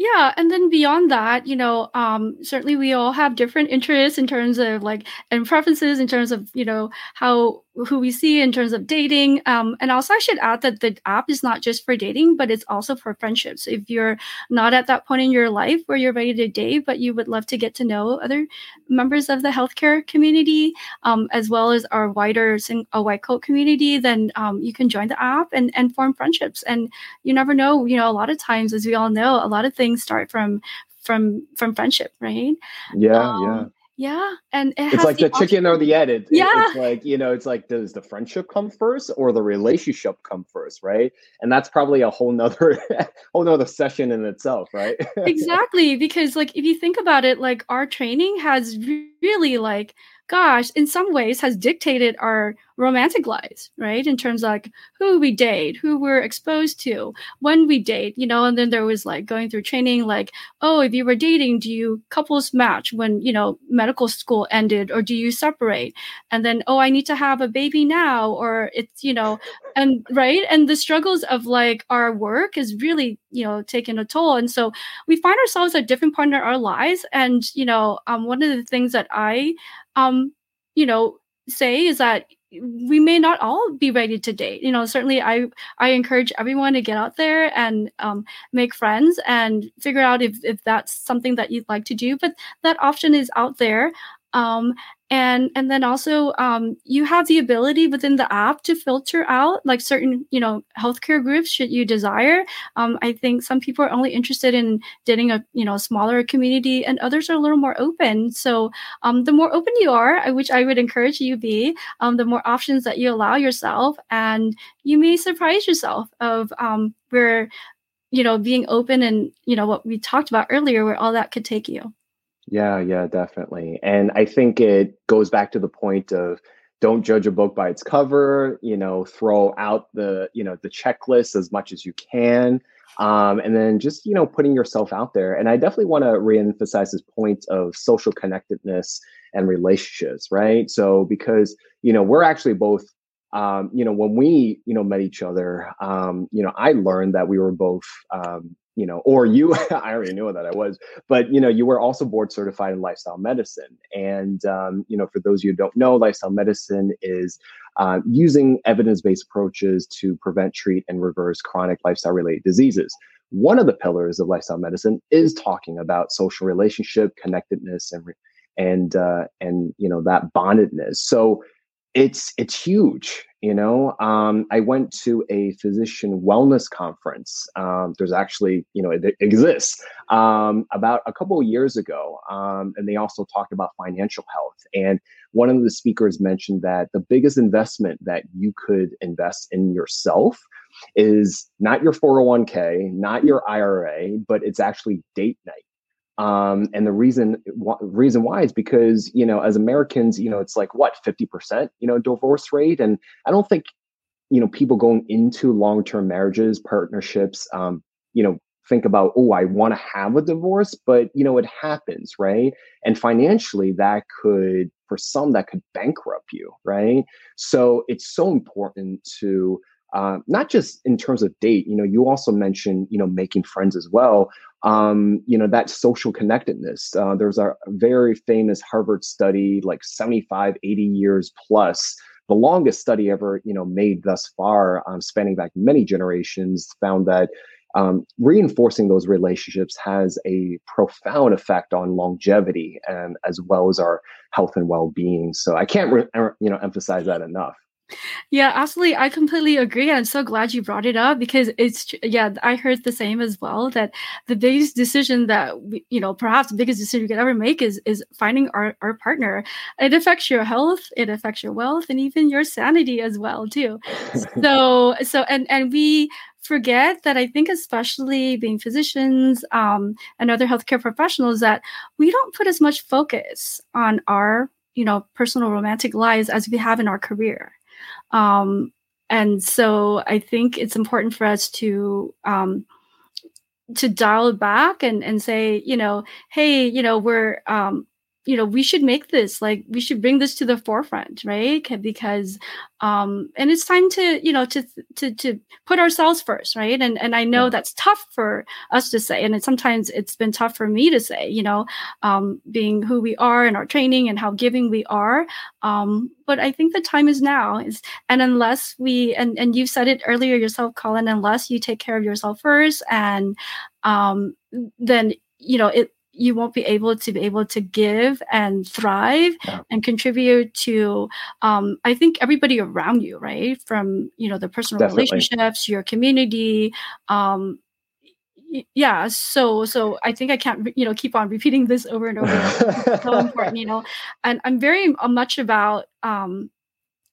Yeah, and then beyond that, you know, um, certainly we all have different interests in terms of like and preferences in terms of you know how who we see in terms of dating. Um, and also, I should add that the app is not just for dating, but it's also for friendships. If you're not at that point in your life where you're ready to date, but you would love to get to know other members of the healthcare community, um, as well as our wider sing- a white coat community, then um, you can join the app and, and form friendships. And you never know, you know, a lot of times, as we all know, a lot of things start from from from friendship, right?
Yeah, um, yeah
yeah, and
it it's like the, the chicken or the egg. It,
yeah,
it's like you know, it's like does the friendship come first or the relationship come first, right? And that's probably a whole nother whole nother session in itself, right?
exactly, because like if you think about it, like our training has really like gosh, in some ways has dictated our romantic lives, right? In terms of like who we date, who we're exposed to, when we date, you know, and then there was like going through training, like, oh, if you were dating, do you couples match when, you know, medical school ended or do you separate? And then, oh, I need to have a baby now, or it's, you know, and right. And the struggles of like our work is really, you know, taking a toll. And so we find ourselves at different point in our lives. And, you know, um, one of the things that I, um, you know, say is that we may not all be ready to date. You know certainly i i encourage everyone to get out there and um, make friends and figure out if, if that's something that you'd like to do but that option is out there. Um, and and then also um, you have the ability within the app to filter out like certain you know healthcare groups should you desire. Um, i think some people are only interested in dating a you know smaller community and others are a little more open. So um, the more open you are which i would encourage you be um, the more options that you allow yourself. And you may surprise yourself of um, where you know being open and you know what we talked about earlier where all that could take you
yeah, yeah, definitely. And I think it goes back to the point of don't judge a book by its cover, you know, throw out the, you know, the checklist as much as you can. Um, and then just, you know, putting yourself out there. And I definitely want to reemphasize this point of social connectedness and relationships, right? So because, you know, we're actually both um, you know, when we, you know, met each other, um, you know, I learned that we were both, um, you know, or you, I already knew that I was, but you know, you were also board certified in lifestyle medicine. And, um, you know, for those of you who don't know, lifestyle medicine is uh, using evidence based approaches to prevent, treat, and reverse chronic lifestyle related diseases. One of the pillars of lifestyle medicine is talking about social relationship, connectedness, and, and, uh, and, you know, that bondedness. So, it's it's huge you know? Um, i went to a physician wellness conference um, there's actually you know it, exists um, about a couple of years ago um, and they also talked about financial health and one of the speakers mentioned that the biggest investment that you could invest in yourself is not your 401k not your ira but it's actually date night um, and the reason reason why is because you know as Americans, you know it's like what fifty percent you know divorce rate, and I don't think you know people going into long term marriages, partnerships, um, you know think about oh I want to have a divorce, but you know it happens right, and financially that could for some that could bankrupt you right. So it's so important to uh, not just in terms of date you know you also mentioned you know making friends as well um, you know that social connectedness. Uh, there's a very famous harvard study like 75 80 years plus the longest study ever you know made thus far um, spanning back many generations found that um, reinforcing those relationships has a profound effect on longevity and as well as our health and well-being. So i can't re- er, you know emphasize that enough
yeah, absolutely. I completely agree. I'm so glad you brought it up because it's, yeah, I heard the same as well that the biggest decision that, we, you know, perhaps the biggest decision you could ever make is, is finding our, our partner. It affects your health, it affects your wealth, and even your sanity as well, too. so, so, and, and we, forget that I think, especially being physicians um, and other healthcare professionals, that we don't put as much focus on our, you know, personal romantic lives as we have in our career. Um, and so I think it's important for us to um, to dial back and and say, you know, hey, you know, we're um, you know we should make this like we should bring this to the forefront right? Because um and it's time to you know to to to put ourselves first right? And and i know yeah. that's tough for us to say and it, sometimes it's been tough for me to say you know um being who we are and our training and how giving we are. Um but i think the time is now. Is and unless we and and you said it earlier yourself colin unless you take care of yourself first and um then you know it you won't be able to be able to give and thrive yeah. and contribute to um, i think everybody around you right from you know the personal Definitely. relationships your community um, yeah so so i think i can't you know keep on repeating this over and over so important you know and i'm very uh, much about um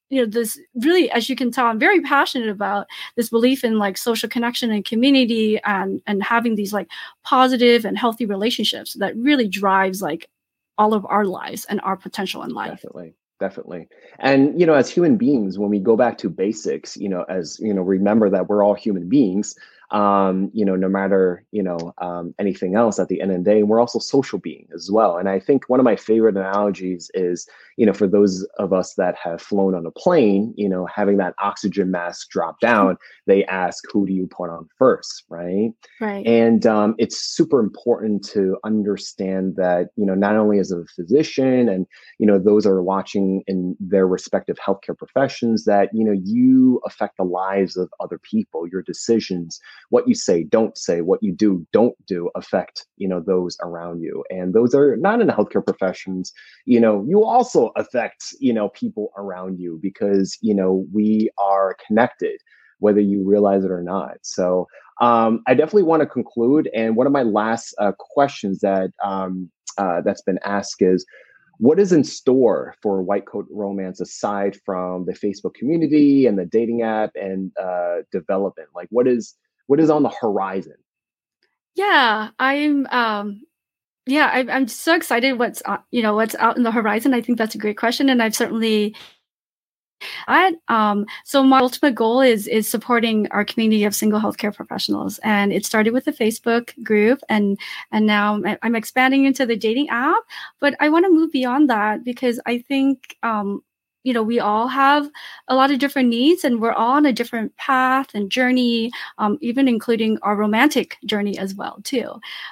you know this really as you can tell i'm very passionate about this belief in like social connection and community and and having these like positive and healthy relationships that really drives like all of our lives and our potential in life
definitely definitely. And you know, as human beings, when we go back to basics, you know, as you know, remember that we're all human beings um, you know, no matter, you know, um, anything else at the end of the day. We're also social beings as well. And I think one of my favorite analogies is, you know, for those of us that have flown on a plane, you know, having that oxygen mask drop down, they ask, who do you put on first? Right.
Right.
And um, it's super important to understand that, you know, not only as a physician and, you know, those are watching in their respective healthcare professions, that, you know, you affect the lives of other people, your decisions what you say, don't say, what you do, don't do affect, you know, those around you. And those are not in the healthcare professions, you know, you also affect, you know, people around you because, you know, we are connected, whether you realize it or not. So um, I definitely want to conclude. And one of my last uh, questions that um, uh, that's been asked is, what is in store for white coat romance aside from the facebook community and the dating app and uh, development like what is what is on the horizon?
Yeah, I'm. Um, yeah, I, I'm so excited. What's you know what's out in the horizon? I think that's a great question, and I've certainly I, um, so my ultimate goal is is supporting our community of single healthcare professionals, and it started with the Facebook group, and and now I'm expanding into the dating app. But I want to move beyond that because I think um, you know we all have a lot of different needs and we're all on a different path and journey um, even including our romantic journey as well too.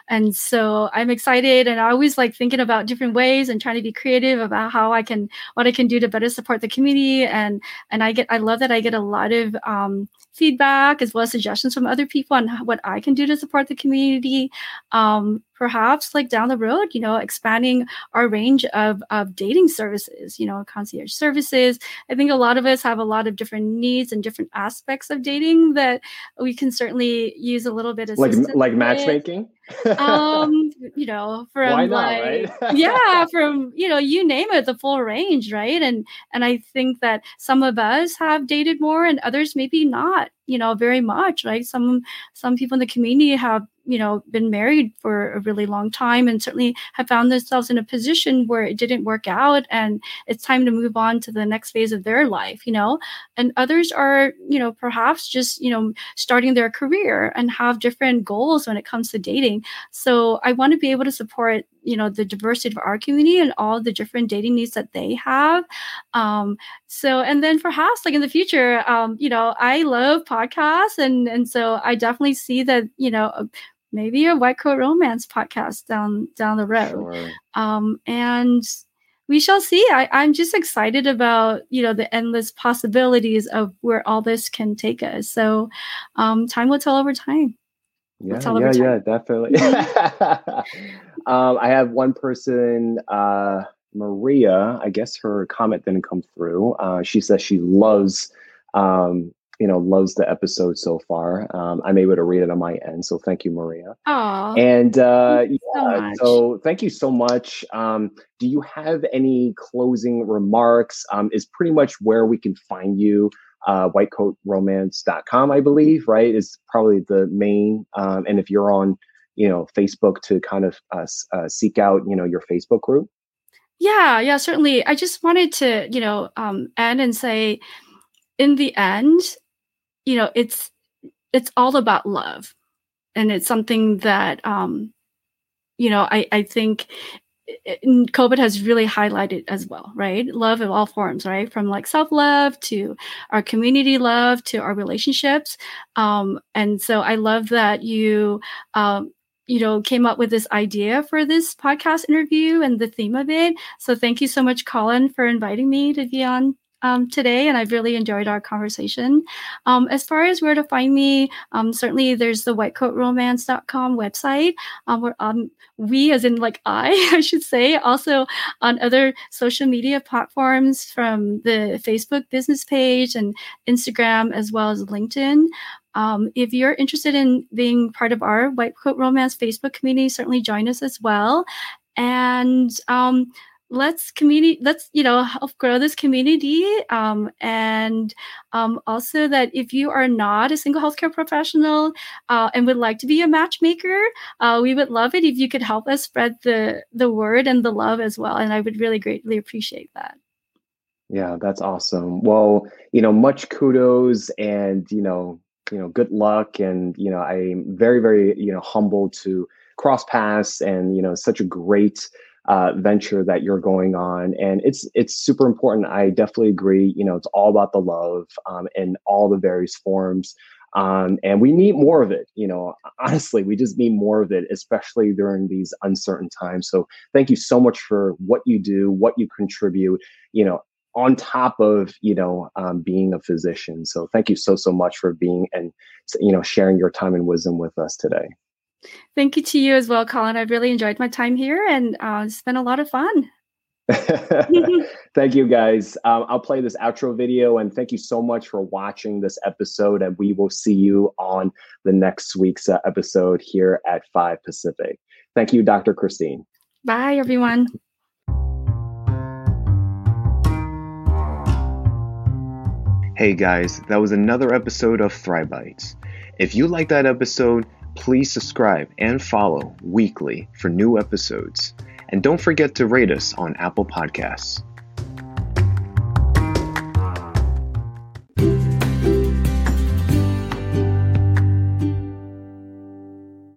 And so i'm excited and i always like thinking about different ways and trying to be creative about how i can what i can do to better support the community and and i get i love that i get a lot of um, feedback as well as suggestions from other people on what i can do to support the community um, perhaps like down the road, you know, expanding our range of, of dating services, you know, concierge services. I think a lot of us have a lot of different needs and different aspects of dating that we can certainly use a little bit of
like like matchmaking.
Um, you know, from not, like right? yeah, from you know, you name it, the full range, right? And and I think that some of us have dated more and others maybe not you know very much right some some people in the community have you know been married for a really long time and certainly have found themselves in a position where it didn't work out and it's time to move on to the next phase of their life you know? And others are you know perhaps just you know starting their career and have different goals when it comes to dating. So i want to be able to support you know the diversity of our community and all the different dating needs that they have. Um so and then perhaps like in the future um you know i love podcasts and and so i definitely see that you know maybe a white coat romance podcast down down the road. Sure. um and we shall see. I, i'm just excited about you know the endless possibilities of where all this can take us. So um time will tell over time.
Yeah yeah yeah definitely. Mm-hmm. um i have one person uh maria i guess her comment didn't come through. Uh she says she loves um you know loves the episode so far. Um, I'm able to read it on my end, so thank you, Maria.
Aww,
and uh, yeah, so, so, thank you so much. Um, do you have any closing remarks? Um, is pretty much where we can find you. Uh, whitecoatromance.com, I believe, right, is probably the main. Um, and if you're on, you know, Facebook to kind of uh, uh, seek out, you know, your Facebook group.
Yeah, yeah, certainly. I just wanted to, you know, um, end and say, in the end, you know it's it's all about love and it's something that um you know i i think COVID has really highlighted as well, right? Love in all forms, right? From like self love to our community love to our relationships. Um, and so I love that you, um, you know, came up with this idea for this podcast interview and the theme of it. So thank you so much, Colin, for inviting me to be on um, today, and I've really enjoyed our conversation. Um, as far as where to find me, um, certainly there's the whitecoatromance.com website. Um, we're on we, as in like I, I should say, also on other social media platforms from the Facebook business page and Instagram, as well as LinkedIn. Um, if you're interested in being part of our White Coat Romance Facebook community, certainly join us as well. And um, let's community let's you know help grow this community um, and um, also that if you are not a single healthcare professional uh, and would like to be a matchmaker uh, we would love it if you could help us spread the the word and the love as well and i would really greatly appreciate that
Yeah, that's awesome. Well, you know, much kudos and, you know, you know, good luck. And, you know, I'm very, very, you know, humbled to cross paths and, you know, such a great uh, venture that you're going on. And it's it's super important. I definitely agree. You know, it's all about the love um, in all the various forms. Um, and we need more of it. You know, honestly, we just need more of it, especially during these uncertain times. So, thank you so much for what you do, what you contribute. You know, on top of you know um, being a physician. So thank you so so much for being and you know sharing your time and wisdom with us today.
Thank you to you as well, Colin. I've really enjoyed my time here and uh, it's been a lot of fun.
thank you guys. Um, I'll play this outro video and thank you so much for watching this episode. And we will see you on the next week's uh, episode here at 5 Pacific. Thank you, Dr. Christine.
Bye, everyone.
Hey guys, that was another episode of Thrive Bites. If you like that episode, please subscribe and follow weekly for new episodes. And don't forget to rate us on Apple Podcasts.